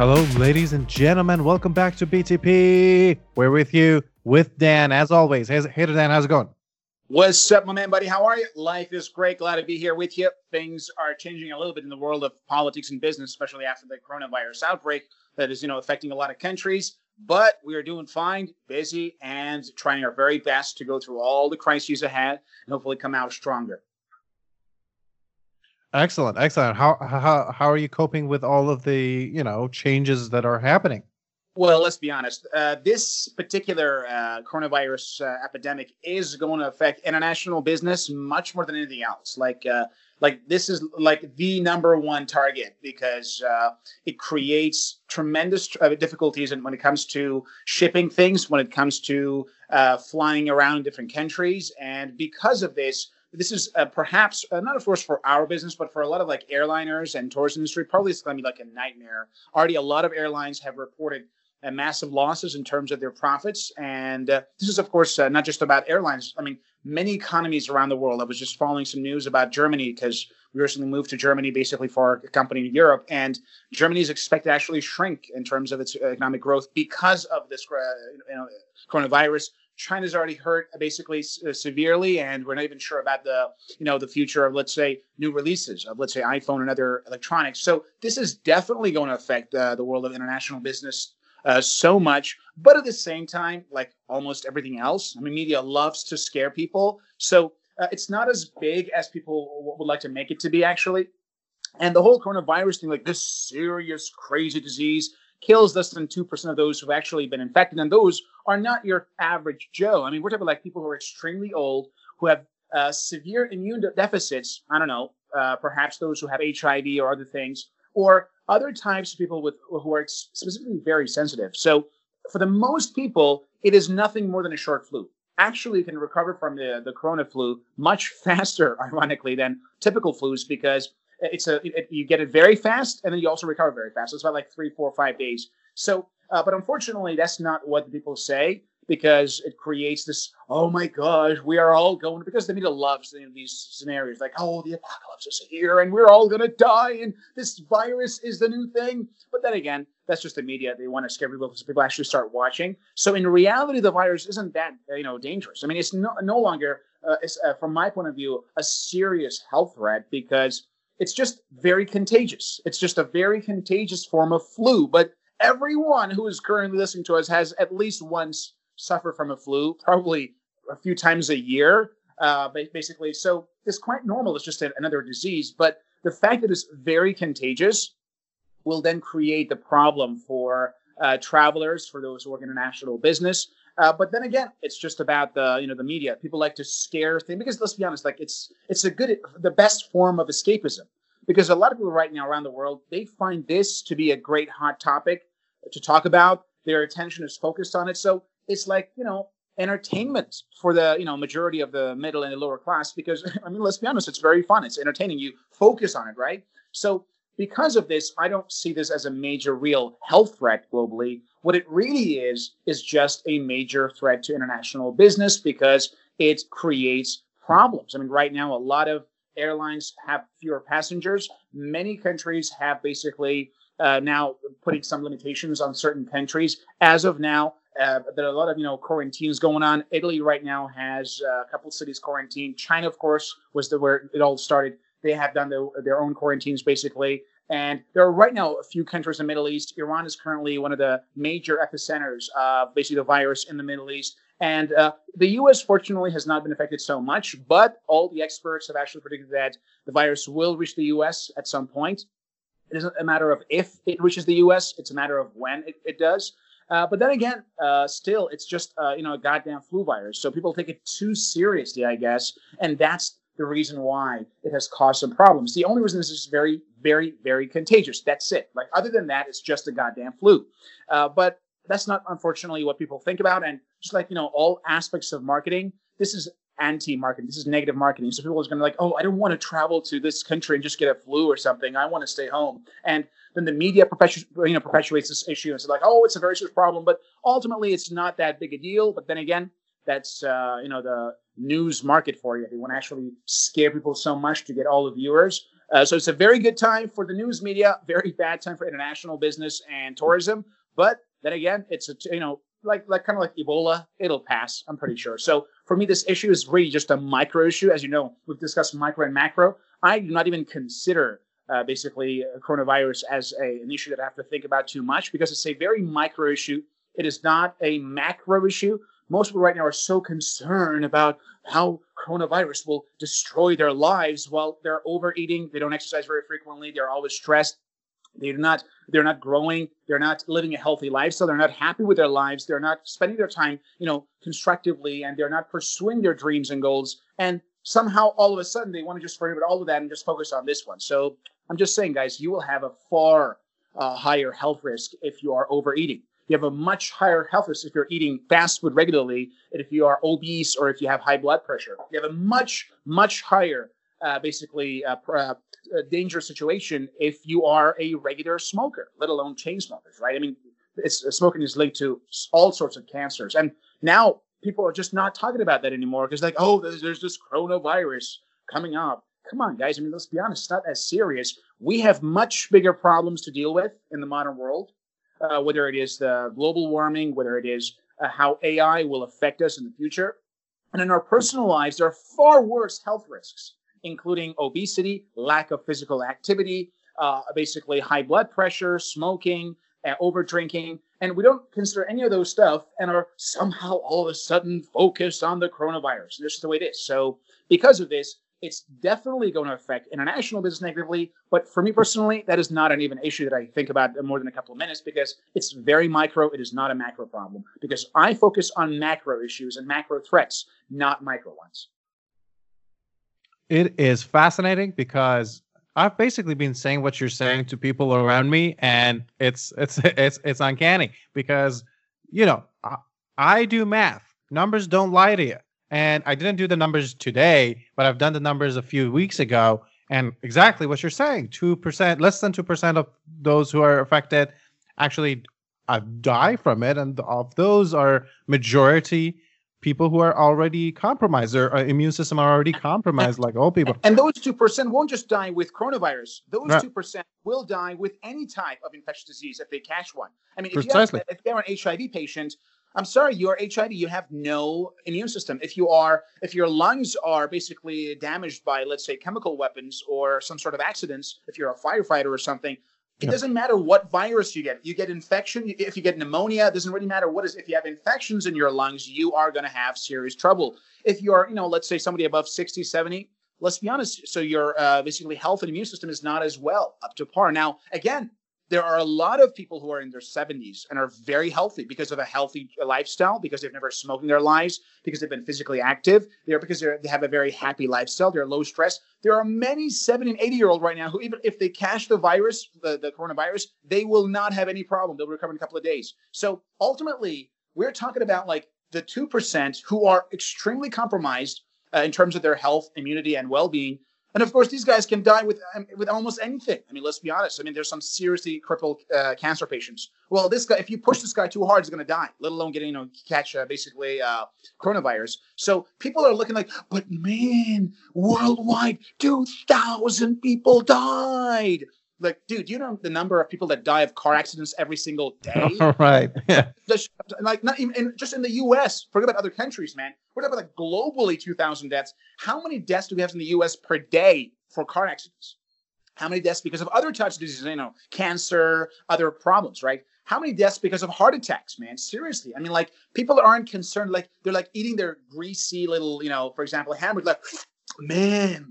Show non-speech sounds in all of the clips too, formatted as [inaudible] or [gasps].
Hello, ladies and gentlemen. Welcome back to BTP. We're with you with Dan, as always. Hey, hey Dan, how's it going? What's up, my man, buddy? How are you? Life is great. Glad to be here with you. Things are changing a little bit in the world of politics and business, especially after the coronavirus outbreak that is, you know, affecting a lot of countries. But we are doing fine, busy, and trying our very best to go through all the crises ahead and hopefully come out stronger. Excellent, excellent. How how how are you coping with all of the you know changes that are happening? Well, let's be honest. Uh, this particular uh, coronavirus uh, epidemic is going to affect international business much more than anything else. Like, uh, like this is like the number one target because uh, it creates tremendous uh, difficulties when it comes to shipping things, when it comes to flying around different countries, and because of this, this is uh, perhaps uh, not of course for our business but for a lot of like airliners and tourism industry probably it's going to be like a nightmare already a lot of airlines have reported uh, massive losses in terms of their profits. And uh, this is, of course, uh, not just about airlines. I mean, many economies around the world. I was just following some news about Germany because we recently moved to Germany basically for a company in Europe. And Germany is expected to actually shrink in terms of its economic growth because of this uh, you know, coronavirus. China's already hurt basically uh, severely, and we're not even sure about the you know the future of let's say new releases of let's say iPhone and other electronics. So this is definitely going to affect uh, the world of international business uh, so much. But at the same time, like almost everything else, I mean, media loves to scare people. So uh, it's not as big as people would like to make it to be, actually. And the whole coronavirus thing, like this serious, crazy disease, kills less than 2% of those who've actually been infected. And those are not your average Joe. I mean, we're talking like people who are extremely old, who have uh, severe immune deficits. I don't know, uh, perhaps those who have HIV or other things, or other types of people with who are specifically very sensitive. So for the most people, it is nothing more than a short flu. Actually, you can recover from the, the corona flu much [laughs] faster, ironically, than typical flus because it's a it, you get it very fast and then you also recover very fast. So it's about like three, four, five days. So, uh, but unfortunately, that's not what people say because it creates this, oh my gosh, we are all going, because the media loves these scenarios like, oh, the apocalypse is here and we're all to die and this virus is the new thing. But then again, that's just the media. They want to scare people so people actually start watching. So in reality, the virus isn't that, you know, dangerous. I mean, it's no, no longer, uh, it's, uh, from my point of view, a serious health threat because it's just very contagious. It's just a very contagious form of flu. But everyone who is currently listening to us has at least once suffered from a flu probably a few times a year. Uh, basically, so it's quite normal. It's just another disease. But the fact that it's very contagious will then create the problem for uh, travelers, for those who work in international business. Uh, but then again, it's just about the you know the media. People like to scare things because let's be honest, like it's it's a good the best form of escapism because a lot of people right now around the world they find this to be a great hot topic to talk about. Their attention is focused on it. So it's like you know entertainment for the you know majority of the middle and the lower class because [laughs] i mean let's be honest it's very fun it's entertaining you focus on it right so because of this i don't see this as a major real health threat globally what it really is is just a major threat to international business because it creates problems i mean right now a lot of airlines have fewer passengers many countries have basically uh, now putting some limitations on certain countries as of now uh, there are a lot of you know quarantines going on. Italy right now has uh, a couple cities quarantined. China, of course, was the where it all started. They have done their, their own quarantines basically, and there are right now a few countries in the Middle East. Iran is currently one of the major epicenters of basically the virus in the Middle East. And uh, the U.S. fortunately has not been affected so much, but all the experts have actually predicted that the virus will reach the U.S. at some point. It isn't a matter of if it reaches the U.S.; it's a matter of when it, it does. Uh, but then again, uh, still, it's just uh, you know a goddamn flu virus. So people take it too seriously, I guess, and that's the reason why it has caused some problems. The only reason this is very, very, very contagious. That's it. Like other than that, it's just a goddamn flu. Uh, but that's not unfortunately what people think about. And just like you know all aspects of marketing, this is anti-marketing. This is negative marketing. So people are going to like, oh, I don't want to travel to this country and just get a flu or something. I want to stay home. And then the media perpetu- you know, perpetuates this issue. And it's like, oh, it's a very serious problem, but ultimately it's not that big a deal. But then again, that's uh, you know the news market for you. They want to actually scare people so much to get all the viewers. Uh, so it's a very good time for the news media, very bad time for international business and tourism. But then again, it's a you know like like kind of like Ebola, it'll pass. I'm pretty sure. So for me, this issue is really just a micro issue. As you know, we've discussed micro and macro. I do not even consider uh, basically coronavirus as a, an issue that I have to think about too much because it's a very micro issue. It is not a macro issue. Most people right now are so concerned about how coronavirus will destroy their lives while they're overeating. They don't exercise very frequently. They're always stressed. They're not they're not growing. They're not living a healthy lifestyle. They're not happy with their lives. They're not spending their time, you know, constructively, and they're not pursuing their dreams and goals. And somehow, all of a sudden, they want to just forget about all of that and just focus on this one. So I'm just saying, guys, you will have a far uh, higher health risk if you are overeating. You have a much higher health risk if you're eating fast food regularly, and if you are obese or if you have high blood pressure. You have a much, much higher, uh, basically, uh, uh, dangerous situation if you are a regular smoker, let alone chain smokers, right? I mean, uh, smoking is linked to all sorts of cancers. And now people are just not talking about that anymore because, like, oh, there's, there's this coronavirus coming up come on, guys. I mean, let's be honest, it's not as serious. We have much bigger problems to deal with in the modern world, uh, whether it is the global warming, whether it is uh, how AI will affect us in the future. And in our personal lives, there are far worse health risks, including obesity, lack of physical activity, uh, basically high blood pressure, smoking, uh, over drinking. And we don't consider any of those stuff and are somehow all of a sudden focused on the coronavirus. This is the way it is. So, because of this, it's definitely going to affect international business negatively. But for me personally, that is not an even issue that I think about more than a couple of minutes because it's very micro. It is not a macro problem because I focus on macro issues and macro threats, not micro ones. It is fascinating because I've basically been saying what you're saying to people around me, and it's it's it's it's uncanny because you know I, I do math. Numbers don't lie to you. And I didn't do the numbers today, but I've done the numbers a few weeks ago. And exactly what you're saying 2%, less than 2% of those who are affected actually uh, die from it. And of those are majority people who are already compromised. Their uh, immune system are already compromised, like old people. And those 2% won't just die with coronavirus. Those right. 2% will die with any type of infectious disease if they catch one. I mean, if, Precisely. you have, if they're an HIV patient, I'm sorry, you are HIV. You have no immune system. If you are, if your lungs are basically damaged by, let's say, chemical weapons or some sort of accidents, if you're a firefighter or something, it yeah. doesn't matter what virus you get. You get infection. If you get pneumonia, it doesn't really matter what is. If you have infections in your lungs, you are going to have serious trouble. If you're, you know, let's say somebody above 60, 70, let's be honest. So your uh, basically health and immune system is not as well up to par. Now, again, there are a lot of people who are in their 70s and are very healthy because of a healthy lifestyle, because they've never smoked in their lives, because they've been physically active, they're because they're, they have a very happy lifestyle, they're low stress. There are many 70 and 80 year old right now who, even if they catch the virus, the, the coronavirus, they will not have any problem. They'll recover in a couple of days. So ultimately, we're talking about like the 2% who are extremely compromised uh, in terms of their health, immunity, and well being and of course, these guys can die with um, with almost anything. I mean, let's be honest. I mean, there's some seriously crippled uh, cancer patients. Well, this guy, if you push this guy too hard, he's going to die. Let alone getting you know catch uh, basically uh, coronavirus. So people are looking like, but man, worldwide, two thousand people died like, dude, you know the number of people that die of car accidents every single day? [laughs] right. Yeah. Just, like, not even in, just in the U.S. Forget about other countries, man. We're talking about like globally 2,000 deaths. How many deaths do we have in the U.S. per day for car accidents? How many deaths because of other types of diseases? You know, cancer, other problems, right? How many deaths because of heart attacks, man? Seriously. I mean, like, people aren't concerned. Like, they're like eating their greasy little, you know, for example, hamburger. Like, [sniffs] man,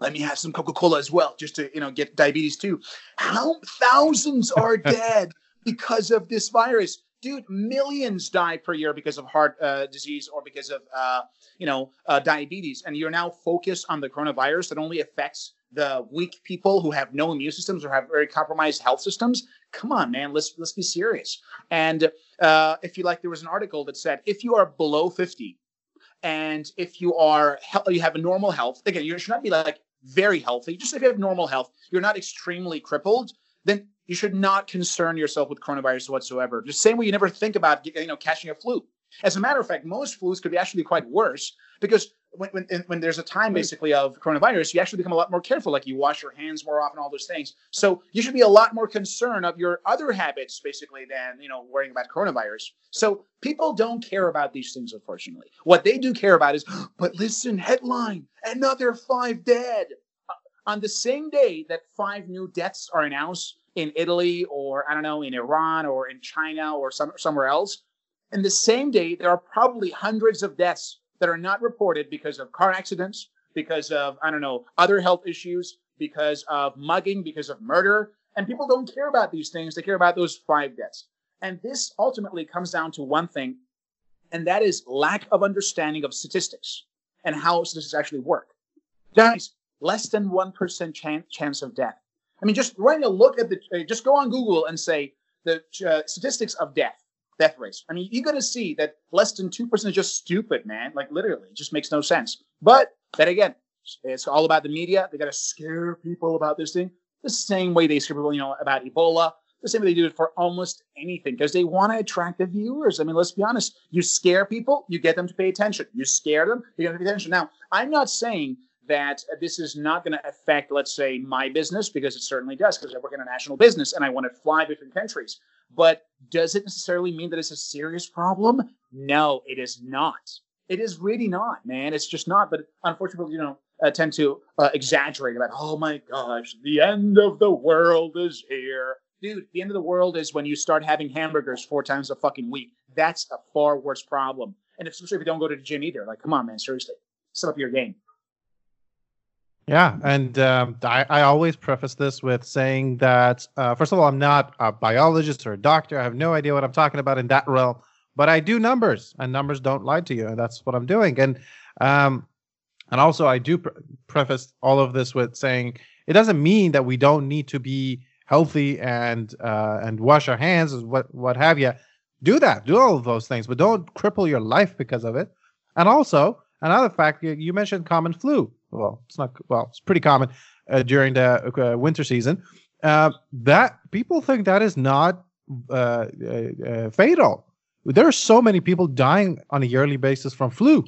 let me have some Coca-Cola as well, just to you know get diabetes too. How thousands are [laughs] dead because of this virus, dude? Millions die per year because of heart uh, disease or because of uh, you know uh, diabetes, and you're now focused on the coronavirus that only affects the weak people who have no immune systems or have very compromised health systems. Come on, man, let's let's be serious. And uh, if you like, there was an article that said if you are below 50 and if you are you have a normal health again you should not be like very healthy, just if you have normal health, you're not extremely crippled, then you should not concern yourself with coronavirus whatsoever. The same way you never think about you know catching a flu. As a matter of fact, most flus could be actually quite worse because when, when, when there's a time basically of coronavirus, you actually become a lot more careful. Like you wash your hands more often, all those things. So you should be a lot more concerned of your other habits, basically, than you know worrying about coronavirus. So people don't care about these things, unfortunately. What they do care about is, [gasps] but listen, headline: another five dead. Uh, on the same day that five new deaths are announced in Italy, or I don't know, in Iran, or in China, or some, somewhere else, in the same day there are probably hundreds of deaths that are not reported because of car accidents, because of, I don't know, other health issues, because of mugging, because of murder. And people don't care about these things. They care about those five deaths. And this ultimately comes down to one thing, and that is lack of understanding of statistics and how statistics actually work. Guys, less than 1% chance, chance of death. I mean, just writing a look at the, uh, just go on Google and say the uh, statistics of death death rates. I mean, you're going to see that less than 2% is just stupid, man. Like, literally, it just makes no sense. But then again, it's all about the media. They got to scare people about this thing the same way they scare people, you know, about Ebola, the same way they do it for almost anything because they want to attract the viewers. I mean, let's be honest. You scare people, you get them to pay attention. You scare them, you get them to pay attention. Now, I'm not saying that this is not going to affect, let's say, my business because it certainly does because I work in a national business and I want to fly between countries. But does it necessarily mean that it's a serious problem? No, it is not. It is really not, man. It's just not. But unfortunately, you know, uh, tend to uh, exaggerate about, oh my gosh, the end of the world is here. Dude, the end of the world is when you start having hamburgers four times a fucking week. That's a far worse problem. And especially if you don't go to the gym either. Like, come on, man, seriously, step up your game. Yeah, and um, I, I, always preface this with saying that uh, first of all, I'm not a biologist or a doctor. I have no idea what I'm talking about in that realm, but I do numbers, and numbers don't lie to you, and that's what I'm doing. And um, and also, I do pre- preface all of this with saying it doesn't mean that we don't need to be healthy and uh, and wash our hands, and what what have you. Do that, do all of those things, but don't cripple your life because of it. And also, another fact you, mentioned common flu well, it's not well, it's pretty common uh, during the uh, winter season. Uh, that people think that is not uh, uh, uh, fatal. There are so many people dying on a yearly basis from flu,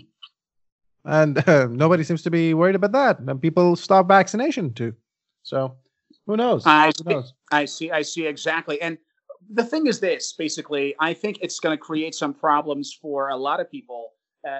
and [laughs] nobody seems to be worried about that. And people stop vaccination too. So who knows? I who see, knows? I see. I see exactly. And the thing is this: basically, I think it's going to create some problems for a lot of people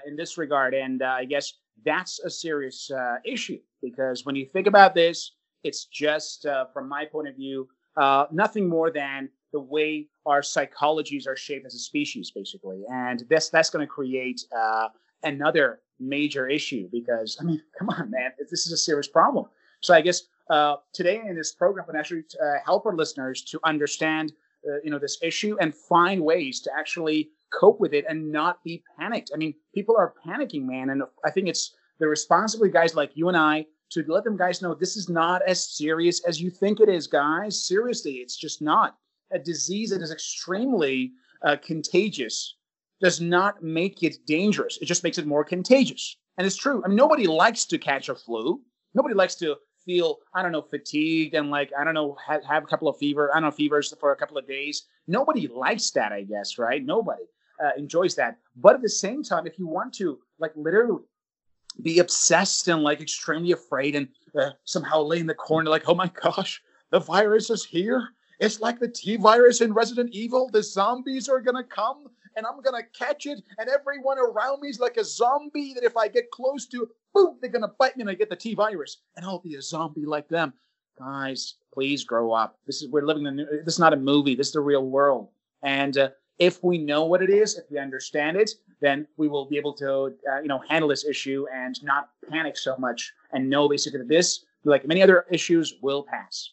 in this regard. And I guess that's a serious uh, issue because when you think about this, it's just, uh, from my point of view, uh, nothing more than the way our psychologies are shaped as a species, basically. And this that's going to create uh, another major issue because, I mean, come on, man, this is a serious problem. So I guess uh, today in this program, we actually uh, help our listeners to understand, you know, this issue and find ways to actually cope with it and not be panicked. I mean, people are panicking, man. And I think it's the responsibility guys like you and I to let them guys know this is not as serious as you think it is, guys. Seriously, it's just not. A disease that is extremely uh, contagious does not make it dangerous. It just makes it more contagious. And it's true. I mean, nobody likes to catch a flu. Nobody likes to feel, I don't know, fatigued and like, I don't know, have, have a couple of fever, I don't know, fevers for a couple of days. Nobody likes that, I guess, right? Nobody uh, enjoys that. But at the same time, if you want to, like, literally be obsessed and like extremely afraid and uh, somehow lay in the corner, like, oh my gosh, the virus is here. It's like the T virus in Resident Evil. The zombies are to come and I'm to catch it. And everyone around me is like a zombie that if I get close to, boom, they're to bite me and I get the T virus. And I'll be a zombie like them. Guys, please grow up. This is, we're living in, this is not a movie. This is the real world. And uh, if we know what it is, if we understand it, then we will be able to, uh, you know, handle this issue and not panic so much and know basically that this, like many other issues, will pass.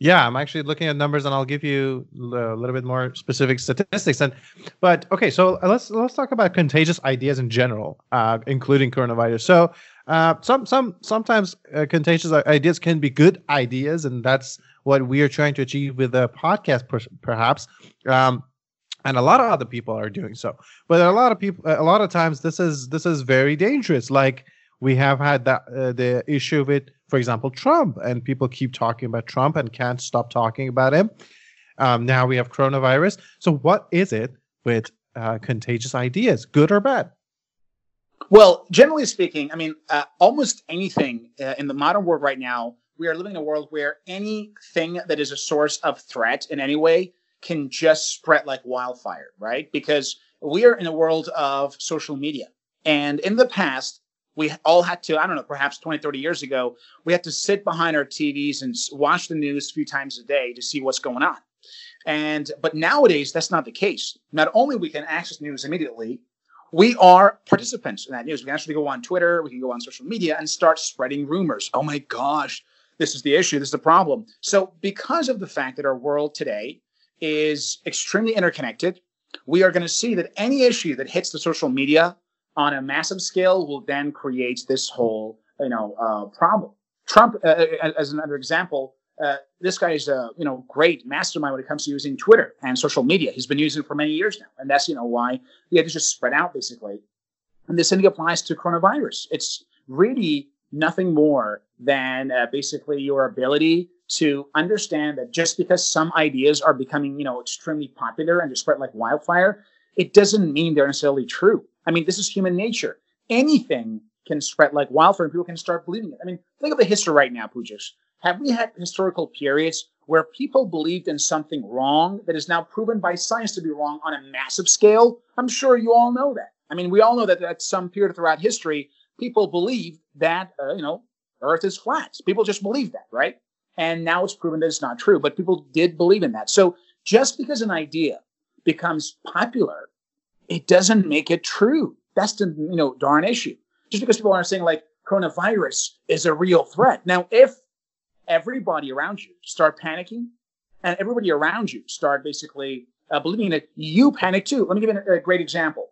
Yeah, I'm actually looking at numbers, and I'll give you a little bit more specific statistics. And but okay, so let's let's talk about contagious ideas in general, uh, including coronavirus. So uh, some some sometimes uh, contagious ideas can be good ideas, and that's what we are trying to achieve with the podcast, per- perhaps. Um, and a lot of other people are doing so. But a lot of people, a lot of times, this is this is very dangerous. Like we have had that uh, the issue with, for example, Trump, and people keep talking about Trump and can't stop talking about him. Um, now we have coronavirus. So what is it with uh, contagious ideas, good or bad? Well, generally speaking, I mean, uh, almost anything uh, in the modern world right now, we are living in a world where anything that is a source of threat in any way can just spread like wildfire, right? Because we are in a world of social media. And in the past, we all had to, I don't know, perhaps 20, 30 years ago, we had to sit behind our TVs and watch the news a few times a day to see what's going on. And, but nowadays, that's not the case. Not only we can access news immediately, we are participants in that news. We can actually go on Twitter, we can go on social media and start spreading rumors. Oh my gosh, this is the issue, this is the problem. So, because of the fact that our world today is extremely interconnected, we are going to see that any issue that hits the social media on a massive scale will then create this whole you know uh, problem. Trump, uh, uh as another example, uh, this guy is a you know great mastermind when it comes to using Twitter and social media. He's been using it for many years now, and that's you know why he had to just spread out basically. And the same thing applies to coronavirus. It's really nothing more than uh, basically your ability to understand that just because some ideas are becoming, you know, extremely popular and just spread like wildfire, it doesn't mean they're necessarily true. I mean, this is human nature. Anything can spread like wildfire and people can start believing it. I mean, think of the history right now, Pujas. Have we had historical periods where people believed in something wrong that is now proven by science to be wrong on a massive scale? I'm sure you all know that. I mean, we all know that at some period throughout history, people believed that, uh, you know, Earth is flat. People just believe that, right? And now it's proven that it's not true, but people did believe in that. So just because an idea becomes popular, it doesn't make it true. That's the you know darn issue. Just because people are saying like coronavirus is a real threat. Now, if everybody around you start panicking, and everybody around you start basically uh, believing that you panic too. Let me give you a, a great example.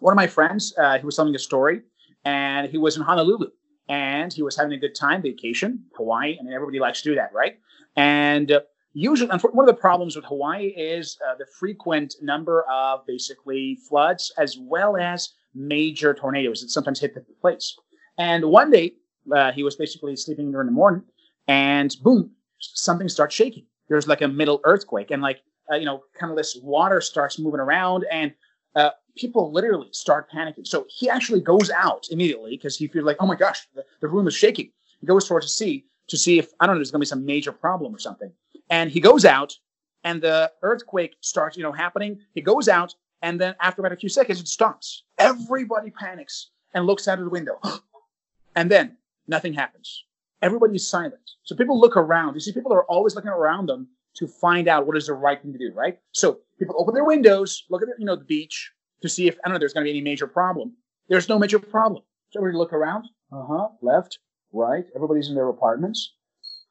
One of my friends, uh, he was telling a story, and he was in Honolulu, and he was having a good time, vacation, Hawaii, I and everybody likes to do that, right? And uh, usually, one of the problems with Hawaii is uh, the frequent number of basically floods as well as major tornadoes that sometimes hit the place. And one day, uh, he was basically sleeping during the morning, and boom, something starts shaking. There's like a middle earthquake, and like uh, you know, kind of this water starts moving around, and uh, people literally start panicking. So he actually goes out immediately because he feels like, oh my gosh, the, the room is shaking. He goes towards the sea to see if, I don't know, there's going to be some major problem or something. And he goes out and the earthquake starts, you know, happening. He goes out and then after about a few seconds, it stops. Everybody panics and looks out of the window. [gasps] and then nothing happens. Everybody's silent. So people look around. You see, people are always looking around them to find out what is the right thing to do, right? So people open their windows, look at the, you know, the beach, to see if I don't know there's going to be any major problem. There's no major problem. So everybody look around. Uh huh. Left, right. Everybody's in their apartments.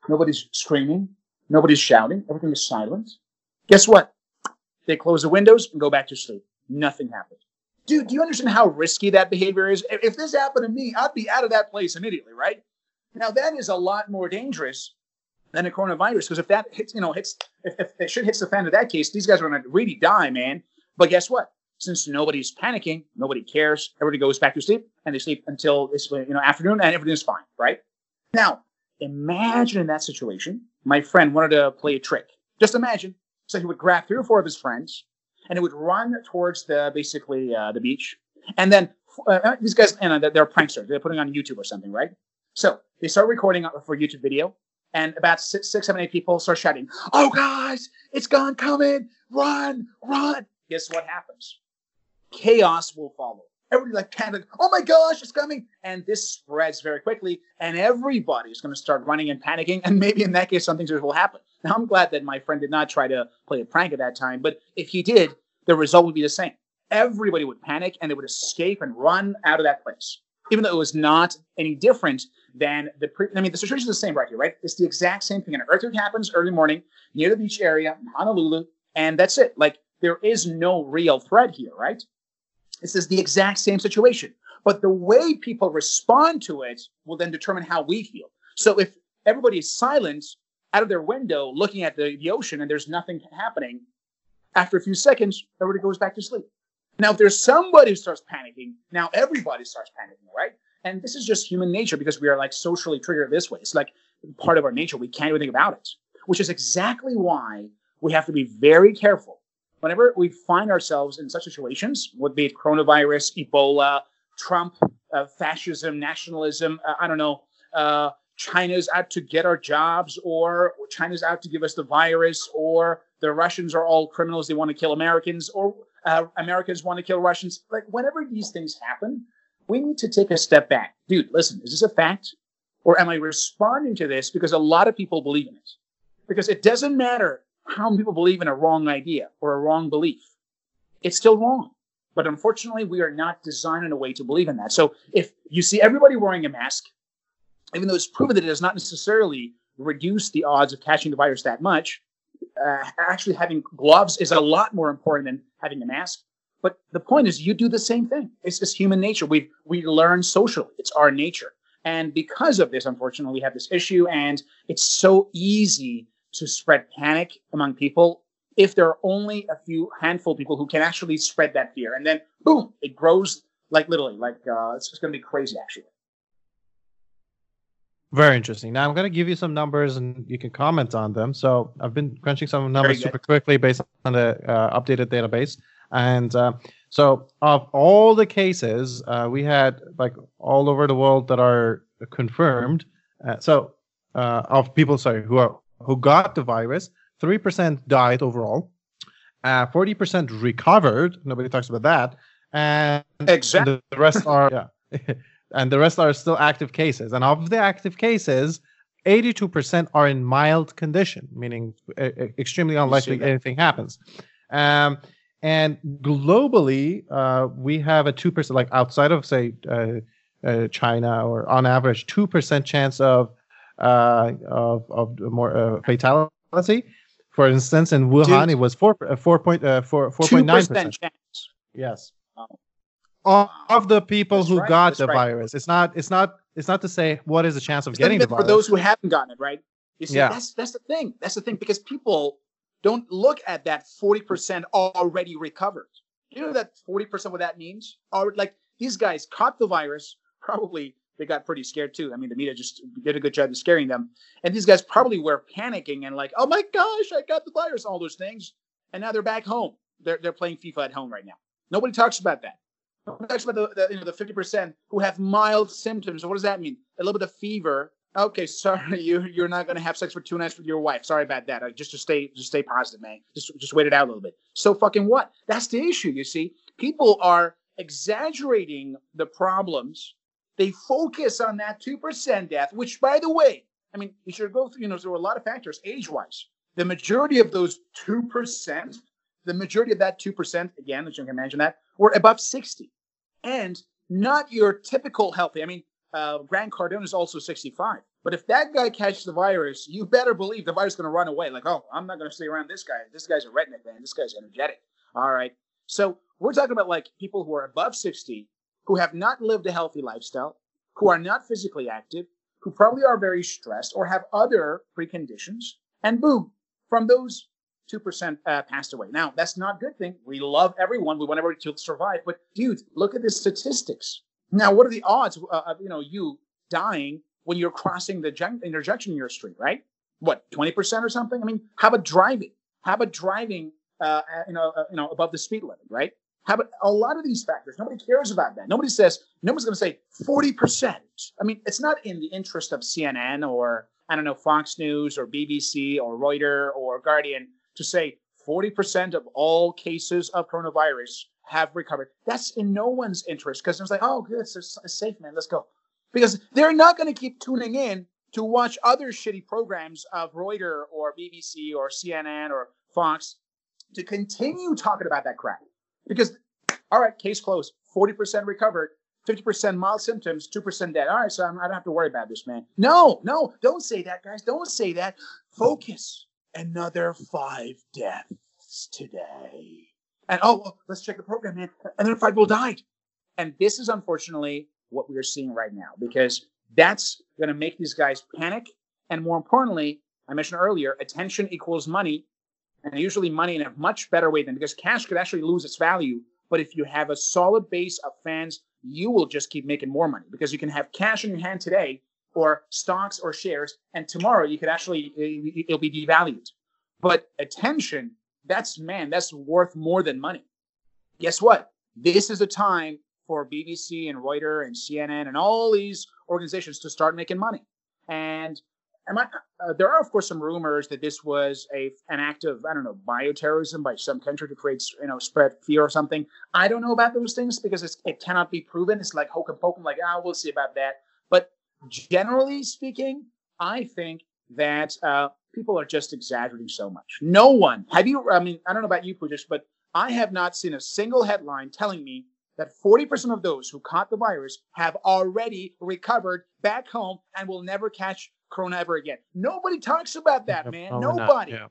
Nobody's screaming. Nobody's shouting. Everything is silent. Guess what? They close the windows and go back to sleep. Nothing happened. Dude, do you understand how risky that behavior is? If this happened to me, I'd be out of that place immediately, right? Now that is a lot more dangerous than a coronavirus because if that hits, you know, hits, if, if it should hits the fan in that case, these guys are going to really die, man. But guess what? since nobody's panicking, nobody cares. Everybody goes back to sleep and they sleep until this you know afternoon and everything's fine, right? Now, imagine in that situation, my friend wanted to play a trick. Just imagine. So he would grab three or four of his friends and he would run towards the basically uh, the beach. And then uh, these guys, you know, they're pranksters. They're putting on YouTube or something, right? So they start recording for YouTube video, and about six, six, seven, eight people start shouting, "Oh, guys, it's gone coming! Run, run!" Guess what happens? chaos will follow. Everybody like panic, oh my gosh, it's coming. And this spreads very quickly, and everybody is going to start running and panicking. And maybe in that case, something will happen. Now, I'm glad that my friend did not try to play a prank at that time, but if he did, the result would be the same. Everybody would panic and they would escape and run out of that place, even though it was not any different than the pre. I mean, the situation is the same right here, right? It's the exact same thing. An earthquake happens early morning near the beach area, Honolulu, and that's it. Like, there is no real threat here, right? This is the exact same situation. But the way people respond to it will then determine how we feel. So if everybody is silent out of their window looking at the, the ocean and there's nothing happening, after a few seconds, everybody goes back to sleep. Now, if there's somebody who starts panicking, now everybody starts panicking, right? And this is just human nature because we are like socially triggered this way. It's like part of our nature. We can't even think about it, which is exactly why we have to be very careful whenever we find ourselves in such situations, would be it coronavirus, Ebola, Trump, uh, fascism, nationalism. Uh, I don't know. Uh, China's out to get our jobs, or China's out to give us the virus, or the Russians are all criminals. They want to kill Americans, or uh, Americans want to kill Russians. Like whenever these things happen, we need to take a step back. Dude, listen, is this a fact? Or am I responding to this because a lot of people believe in it? Because it doesn't matter how many people believe in a wrong idea or a wrong belief. It's still wrong. But unfortunately, we are not designed in a way to believe in that. So if you see everybody wearing a mask, even though it's proven that it does not necessarily reduce the odds of catching the virus that much, uh, actually having gloves is a lot more important than having a mask. But the point is, you do the same thing. It's just human nature. We we learn socially. It's our nature. And because of this, unfortunately, we have this issue, and it's so easy to spread panic among people if there are only a few handful of people who can actually spread that fear. And then, boom, it grows like literally, like uh, it's, it's going to be crazy, actually. Very interesting. Now I'm going to give you some numbers and you can comment on them. So I've been crunching some numbers super quickly based on the uh, updated database. And uh, so of all the cases, uh, we had like all over the world that are confirmed. Uh, so uh, of people, sorry, who are who got the virus, three percent died overall. Uh, forty percent recovered. Nobody talks about that. And exactly. the rest are [laughs] yeah. [laughs] and the rest are still active cases. And of the active cases, 82% are in mild condition, meaning uh, extremely unlikely anything happens. Um, and globally, uh, we have a 2%, like outside of, say, uh, uh China, or on average, 2% chance of, uh, of, of more uh, fatality. For instance, in Wuhan, Dude. it was 4, 4, point, 4, 4.9%. chance. Yes. Oh of the people That's who right. got the right. virus. It's not. It's not. It's not to say what is the chance of it's getting the virus for those who haven't gotten it. Right. You see, yeah. that's that's the thing. That's the thing because people don't look at that forty percent already recovered. You know that forty percent what that means? Or like these guys caught the virus. [laughs] Probably they got pretty scared too. I mean, the media just did a good job of scaring them. And these guys probably were panicking and like, oh my gosh, I got the virus, all those things. And now they're back home. They're they're playing FIFA at home right now. Nobody talks about that talks about the, the you know the fifty percent who have mild symptoms. What does that mean? A little bit of fever. Okay, [laughs] sorry, you you're not gonna have sex for two nights with your wife. Sorry about that. Uh, just to stay just stay positive, man. Just just wait it out a little bit. So fucking what? That's the issue. You see, people are exaggerating the problems. They focus on that two percent death, which, by the way, I mean, you should go through. You know, there were a lot of factors age-wise. The majority of those two percent, the majority of that two percent, again, as you can imagine that, were above sixty and not your typical healthy. I mean, uh, Grant Cardone is also 65. But if that guy catches the virus, you better believe the virus is going to run away. Like, oh, I'm not going to stay around this guy. This guy's a redneck man. This guy's energetic. All right. So we're talking about like people who are above 60, who have not lived a healthy lifestyle, who are not physically active, who probably are very stressed or have other preconditions. And boom, from those 2% uh, passed away. Now, that's not a good thing. We love everyone. We want everybody to survive. But, dude, look at the statistics. Now, what are the odds uh, of, you know, you dying when you're crossing the gen- intersection in your street, right? What, 20% or something? I mean, how about driving? How about driving, uh, you, know, uh, you know, above the speed limit, right? How about a lot of these factors? Nobody cares about that. Nobody says, nobody's going to say 40%. I mean, it's not in the interest of CNN or, I don't know, Fox News or BBC or Reuters or Guardian to say 40% of all cases of coronavirus have recovered. That's in no one's interest because it's like, oh, good, it's, it's safe, man. Let's go. Because they're not going to keep tuning in to watch other shitty programs of Reuters or BBC or CNN or Fox to continue talking about that crap. Because, all right, case closed, 40% recovered, 50% mild symptoms, 2% dead. All right, so I'm, I don't have to worry about this, man. No, no, don't say that, guys. Don't say that. Focus another five deaths today. And oh, well, let's check the program, man. Another five people died. And this is unfortunately what we are seeing right now because that's going to make these guys panic. And more importantly, I mentioned earlier, attention equals money. And usually money in a much better way than because cash could actually lose its value. But if you have a solid base of fans, you will just keep making more money because you can have cash in your hand today or stocks or shares, and tomorrow you could actually it'll be devalued. But attention, that's man, that's worth more than money. Guess what? This is a time for BBC and Reuters and CNN and all these organizations to start making money. And I, uh, there are, of course, some rumors that this was a an act of I don't know bioterrorism by some country to create you know spread fear or something. I don't know about those things because it cannot be proven. It's like hocus pocus, like ah, we'll see about that. Generally speaking, I think that uh, people are just exaggerating so much. No one have you? I mean, I don't know about you, Pujish, but I have not seen a single headline telling me that 40% of those who caught the virus have already recovered back home and will never catch corona ever again. Nobody talks about that, man. Oh, Nobody. Yeah.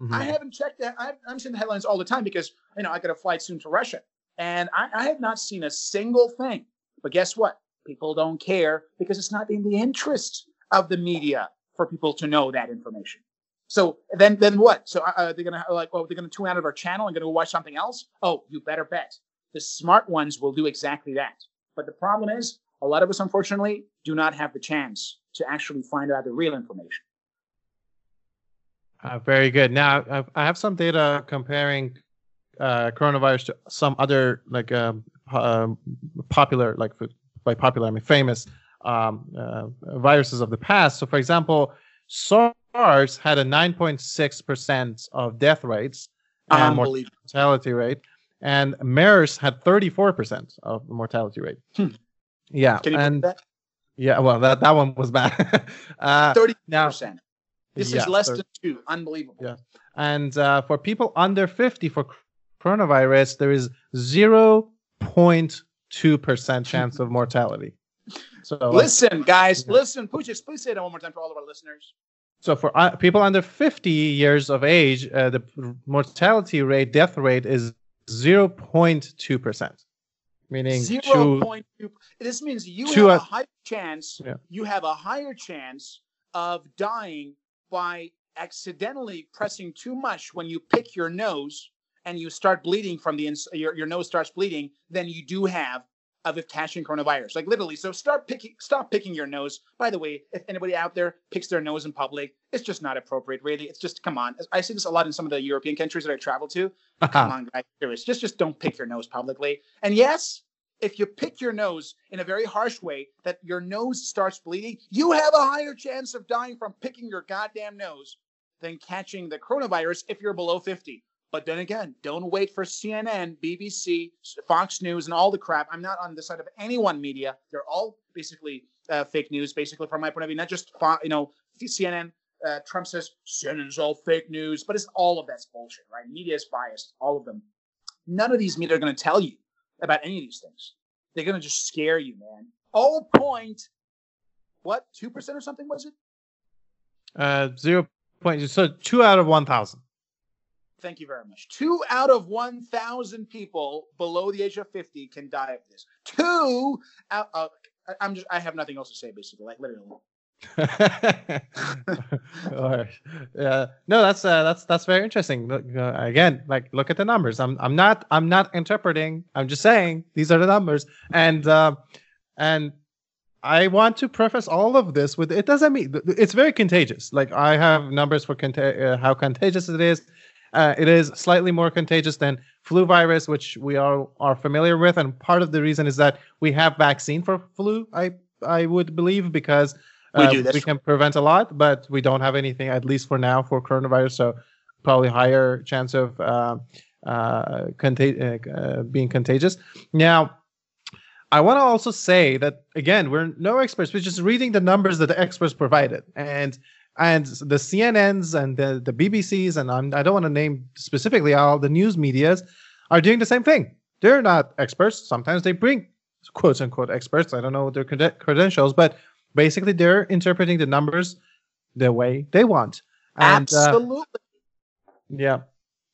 Mm-hmm. I haven't checked that. I'm seeing the headlines all the time because you know I got a flight soon to Russia, and I, I have not seen a single thing. But guess what? People don't care because it's not in the interest of the media for people to know that information. So then, then what? So uh, uh they're gonna like, oh, they're gonna tune out of our channel and gonna go watch something else. Oh, you better bet the smart ones will do exactly that. But the problem is, a lot of us, unfortunately, do not have the chance to actually find out the real information. Uh, very good. Now, I have some data comparing uh, coronavirus to some other like um, uh, popular, like by popular I mean famous um, uh, viruses of the past. So, for example, SARS had a 9.6 percent of death rates and mortality rate and MERS had 34% of mortality rate. Hmm. Yeah. And that? Yeah, well, that, that one was bad. [laughs] uh, 30%. Now, this yeah, is less 30, than two. Unbelievable. Yeah. And uh, for people under 50 for coronavirus, there is 0.2% chance of mortality. So listen, like, guys, yeah. listen. Please, please say that one more time for all of our listeners. So for uh, people under 50 years of age, uh, the mortality rate, death rate is 0.2%. Meaning 0.2. This means you have a higher chance. Yeah. You have a higher chance of dying by accidentally pressing too much when you pick your nose and you start bleeding from the ins- your, your nose starts bleeding then you do have of catching coronavirus. Like literally. So start picking, stop picking your nose. By the way, if anybody out there picks their nose in public, it's just not appropriate. Really, it's just come on. I see this a lot in some of the European countries that I travel to. [laughs] come on, guys, serious. Just just don't pick your nose publicly. And yes, if you pick your nose in a very harsh way, that your nose starts bleeding, you have a higher chance of dying from picking your goddamn nose than catching the coronavirus if you're below 50. But then again, don't wait for CNN, BBC, Fox News, and all the crap. I'm not on the side of any one media. They're all basically uh, fake news, basically from my point of view. Not just you know CNN. Uh, Trump says CNN's all fake news, but it's all of that's bullshit, right? Media is biased, all of them. None of these media are going to tell you about any of these things. They're going to just scare you, man. All point, what two percent or something was it? Uh, zero point. So two out of one thousand. Thank you very much. Two out of 1,000 people below the age of 50 can die of this. Two out, uh, I'm just, I have nothing else to say, basically, like literally. [laughs] yeah. No that's uh, that's that's very interesting. Uh, again like look at the numbers. I'm i'm not i'm not interpreting. I'm just saying these are the numbers. And uh, and i want to preface all of this with it doesn't mean it's very contagious. Like i have numbers for conta- uh, how contagious it is uh, it is slightly more contagious than flu virus, which we all are familiar with, and part of the reason is that we have vaccine for flu. I I would believe because uh, we, we can prevent a lot, but we don't have anything at least for now for coronavirus. So probably higher chance of uh, uh, contag- uh, being contagious. Now. I want to also say that again, we're no experts. We're just reading the numbers that the experts provided, and and the CNNs and the, the BBCs and I'm, I do not want to name specifically all the news medias are doing the same thing. They're not experts. Sometimes they bring quote unquote experts. I don't know their cred- credentials, but basically they're interpreting the numbers the way they want. And, uh, Absolutely. Uh, yeah.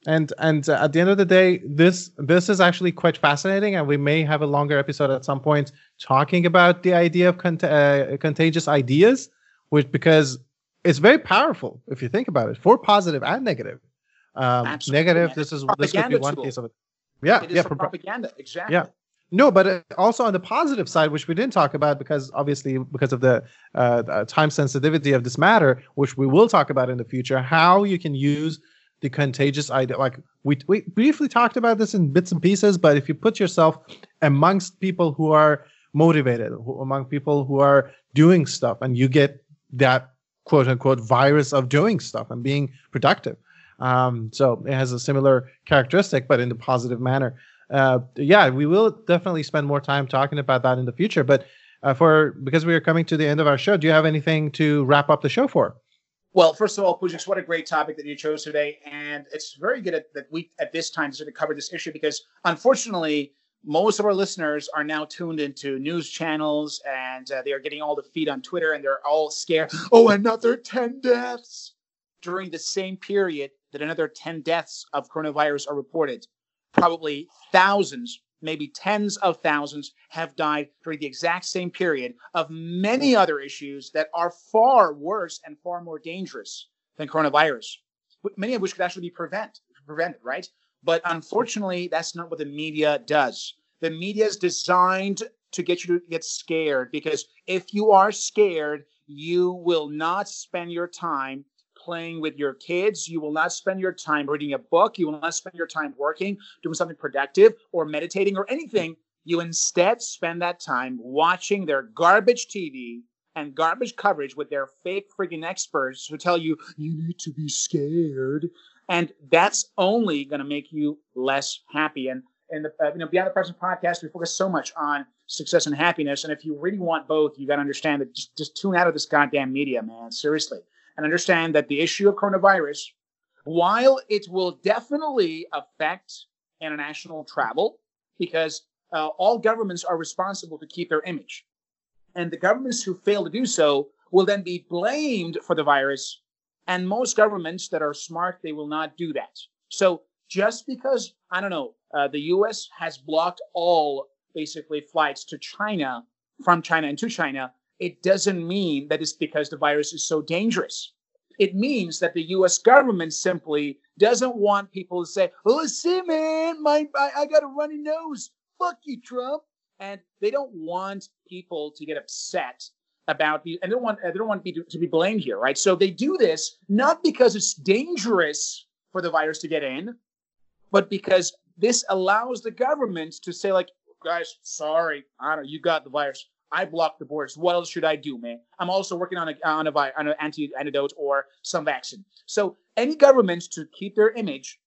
And and uh, at the end of the day, this this is actually quite fascinating, and we may have a longer episode at some point talking about the idea of cont- uh, contagious ideas, which because it's very powerful if you think about it for positive and negative. Um, negative. This is this could be one tool. case of it. Yeah, it yeah, for propaganda. Exactly. Yeah. No, but uh, also on the positive side, which we didn't talk about because obviously because of the uh, time sensitivity of this matter, which we will talk about in the future, how you can use the contagious idea. Like we we briefly talked about this in bits and pieces, but if you put yourself amongst people who are motivated, who, among people who are doing stuff, and you get that quote unquote virus of doing stuff and being productive. Um, so it has a similar characteristic, but in a positive manner. Uh, yeah, we will definitely spend more time talking about that in the future. But uh, for because we are coming to the end of our show, do you have anything to wrap up the show for? Well, first of all, Pujix, what a great topic that you chose today, and it's very good at, that we at this time to sort of cover this issue because unfortunately, most of our listeners are now tuned into news channels and uh, they are getting all the feed on Twitter and they're all scared. Oh, another ten deaths during the same period that another ten deaths of coronavirus are reported. Probably thousands maybe tens of thousands have died during the exact same period of many other issues that are far worse and far more dangerous than coronavirus, many of which could actually be prevent, prevented, right? But unfortunately, that's not what the media does. The media is designed to get you to get scared because if you are scared, you will not spend your time playing with your kids. You will not spend your time reading a book. You will not spend your time working, doing something productive, or meditating, or anything. You instead spend that time watching their garbage TV and garbage coverage with their fake freaking experts who tell you you need to be scared. And that's only going to make you less happy. And and the, uh, you know, Beyond the Present podcast, we focus so much on success and happiness. And if you really want both, you got to understand that just, just tune out of this goddamn media, man. Seriously and understand that the issue of coronavirus, while it will definitely affect international travel, because uh, all governments are responsible to keep their image. And the governments who fail to do so will then be blamed for the virus. And most governments that are smart, they will not do that. So just because, I don't know, uh, the US has blocked all basically flights to China, from China and to China, it doesn't mean that it's because the virus is so dangerous. It means that the U.S. government simply doesn't want people to say, "Oh, see, man, my I, I got a runny nose. Fuck you, Trump." And they don't want people to get upset about the, and they don't want they don't want to be, to be blamed here, right? So they do this not because it's dangerous for the virus to get in, but because this allows the government to say, like, guys, sorry, I don't you got the virus. I block the borders. What else should I do, man? I'm also working on a on a on an anti antidote or some vaccine. So any governments to keep their image,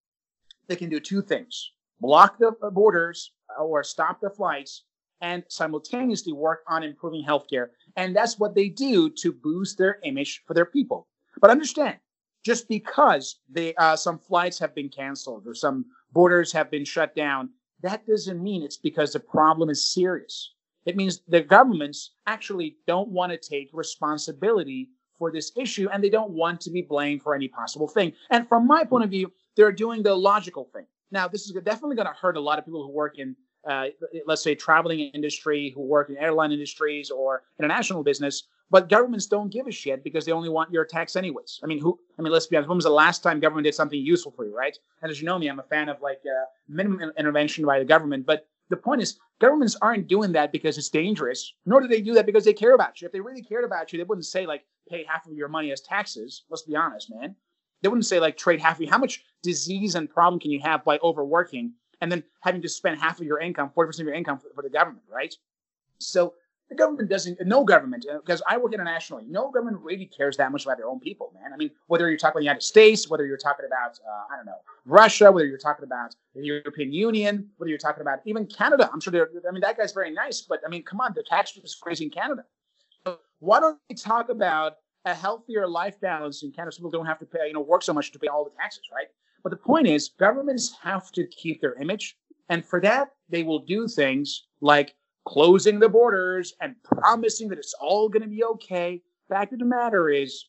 they can do two things: block the uh, borders or stop the flights, and simultaneously work on improving healthcare. And that's what they do to boost their image for their people. But understand, just because they uh, some flights have been canceled or some borders have been shut down, that doesn't mean it's because the problem is serious it means the governments actually don't want to take responsibility for this issue and they don't want to be blamed for any possible thing. And from my point of view, they're doing the logical thing. Now, this is definitely going to hurt a lot of people who work in, uh, let's say, traveling industry, who work in airline industries or international business. But governments don't give a shit because they only want your tax anyways. I mean, who? I mean, let's be honest. When was the last time government did something useful for you, right? And as you know me, I'm a fan of like uh, minimum intervention by the government. But the point is, governments aren't doing that because it's dangerous, nor do they do that because they care about you. If they really cared about you, they wouldn't say like pay half of your money as taxes. Let's be honest, man. They wouldn't say like trade half of you. How much disease and problem can you have by overworking and then having to spend half of your income, 40% of your income for, for the government, right? So the government doesn't, no government, because uh, I work internationally, no government really cares that much about their own people, man. I mean, whether you're talking about the United States, whether you're talking about, uh, I don't know, Russia, whether you're talking about the European Union, whether you're talking about even Canada, I'm sure they're, I mean, that guy's very nice, but I mean, come on, the tax rate is crazy in Canada. So why don't we talk about a healthier life balance in Canada so people don't have to pay, you know, work so much to pay all the taxes, right? But the point is, governments have to keep their image. And for that, they will do things like closing the borders and promising that it's all going to be okay. Fact of the matter is,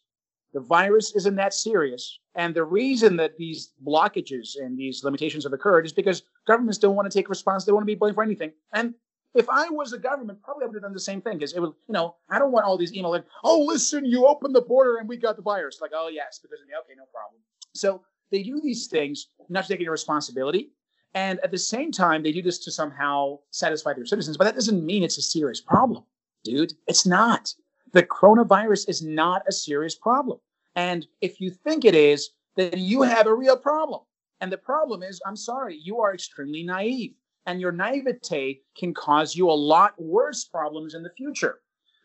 the virus isn't that serious. And the reason that these blockages and these limitations have occurred is because governments don't want to take responsibility. They want to be blamed for anything. And if I was a government, probably I would have done the same thing because it would, you know, I don't want all these emails like, oh, listen, you opened the border and we got the virus. Like, oh, yes, because. Okay, no problem. So they do these things not to take any responsibility. And at the same time, they do this to somehow satisfy their citizens, but that doesn't mean it's a serious problem, dude. It's not. The coronavirus is not a serious problem. And if you think it is, then you have a real problem. And the problem is, I'm sorry, you are extremely naive. And your naivete can cause you a lot worse problems in the future.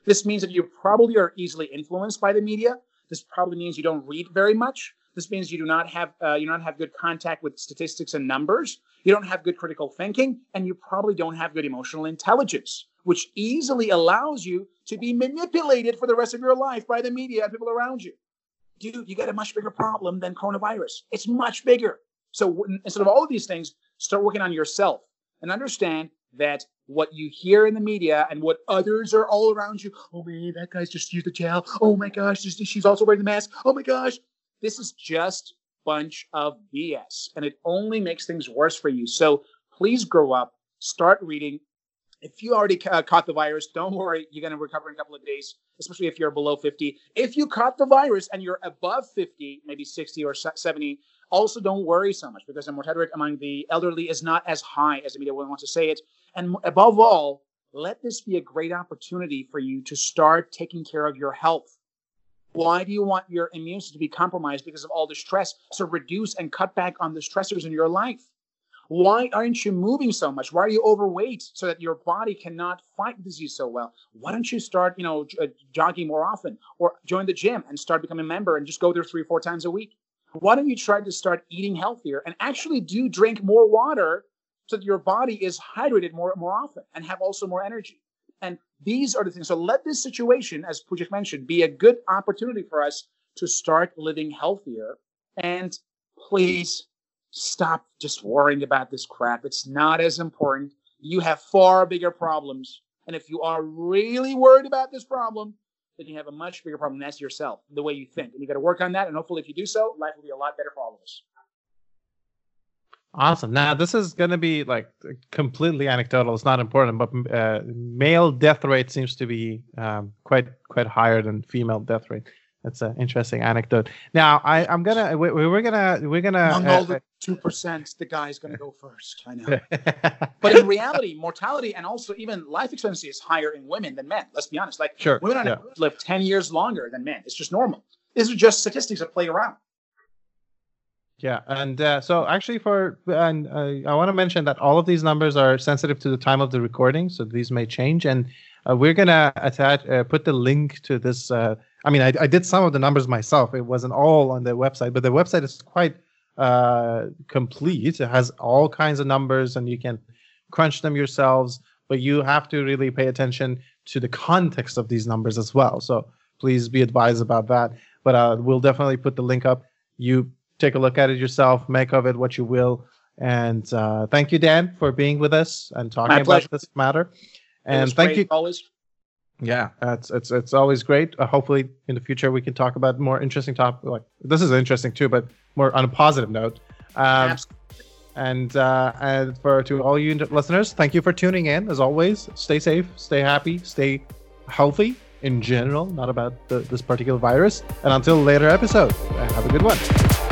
This means that you probably are easily influenced by the media. This probably means you don't read very much. This means you do not have uh, you don't have good contact with statistics and numbers. You don't have good critical thinking, and you probably don't have good emotional intelligence, which easily allows you to be manipulated for the rest of your life by the media and people around you. Dude, you got a much bigger problem than coronavirus. It's much bigger. So instead of all of these things, start working on yourself and understand that what you hear in the media and what others are all around you. Oh man, that guy's just used the gel. Oh my gosh, she's also wearing the mask. Oh my gosh, this is just bunch of BS, and it only makes things worse for you. So please grow up, start reading. If you already ca- uh, caught the virus, don't worry, you're going to recover in a couple of days, especially if you're below 50. If you caught the virus and you're above 50, maybe 60 or 70, also don't worry so much because the mortality rate among the elderly is not as high as the media wants to say it. And above all, let this be a great opportunity for you to start taking care of your health. Why do you want your immune system to be compromised because of all the stress? So reduce and cut back on the stressors in your life. Why aren't you moving so much? Why are you overweight so that your body cannot fight disease so well? Why don't you start, you know, uh, jogging more often or join the gym and start becoming a member and just go there three, or four times a week? Why don't you try to start eating healthier and actually do drink more water so that your body is hydrated more, more often and have also more energy? And these are the things. So let this situation, as Pujik mentioned, be a good opportunity for us to start living healthier. And please stop just worrying about this crap. It's not as important. You have far bigger problems. And if you are really worried about this problem, then you have a much bigger problem. That's yourself, the way you think. And you got to work on that. And hopefully, if you do so, life will be a lot better for all of us. Awesome. Now this is going to be like completely anecdotal. It's not important, but uh, male death rate seems to be um, quite quite higher than female death rate. That's an interesting anecdote. Now I, I'm gonna we, we're gonna we're gonna among uh, all the uh, two percent, the guy's gonna go first. I know, [laughs] but in reality, mortality and also even life expectancy is higher in women than men. Let's be honest. Like sure, women yeah. live ten years longer than men. It's just normal. These are just statistics that play around. Yeah, and uh, so actually, for and uh, I want to mention that all of these numbers are sensitive to the time of the recording, so these may change. And uh, we're gonna attach uh, put the link to this. Uh, I mean, I, I did some of the numbers myself. It wasn't all on the website, but the website is quite uh, complete. It has all kinds of numbers, and you can crunch them yourselves. But you have to really pay attention to the context of these numbers as well. So please be advised about that. But we'll definitely put the link up. You take a look at it yourself, make of it what you will. And uh, thank you, Dan, for being with us and talking about this matter. And thank you always. Yeah, it's it's it's always great. Uh, hopefully, in the future, we can talk about more interesting topics. Like this is interesting too, but more on a positive note. Um, and uh, and for to all you listeners, thank you for tuning in. As always, stay safe, stay happy, stay healthy in general, not about the, this particular virus. And until later episode, have a good one.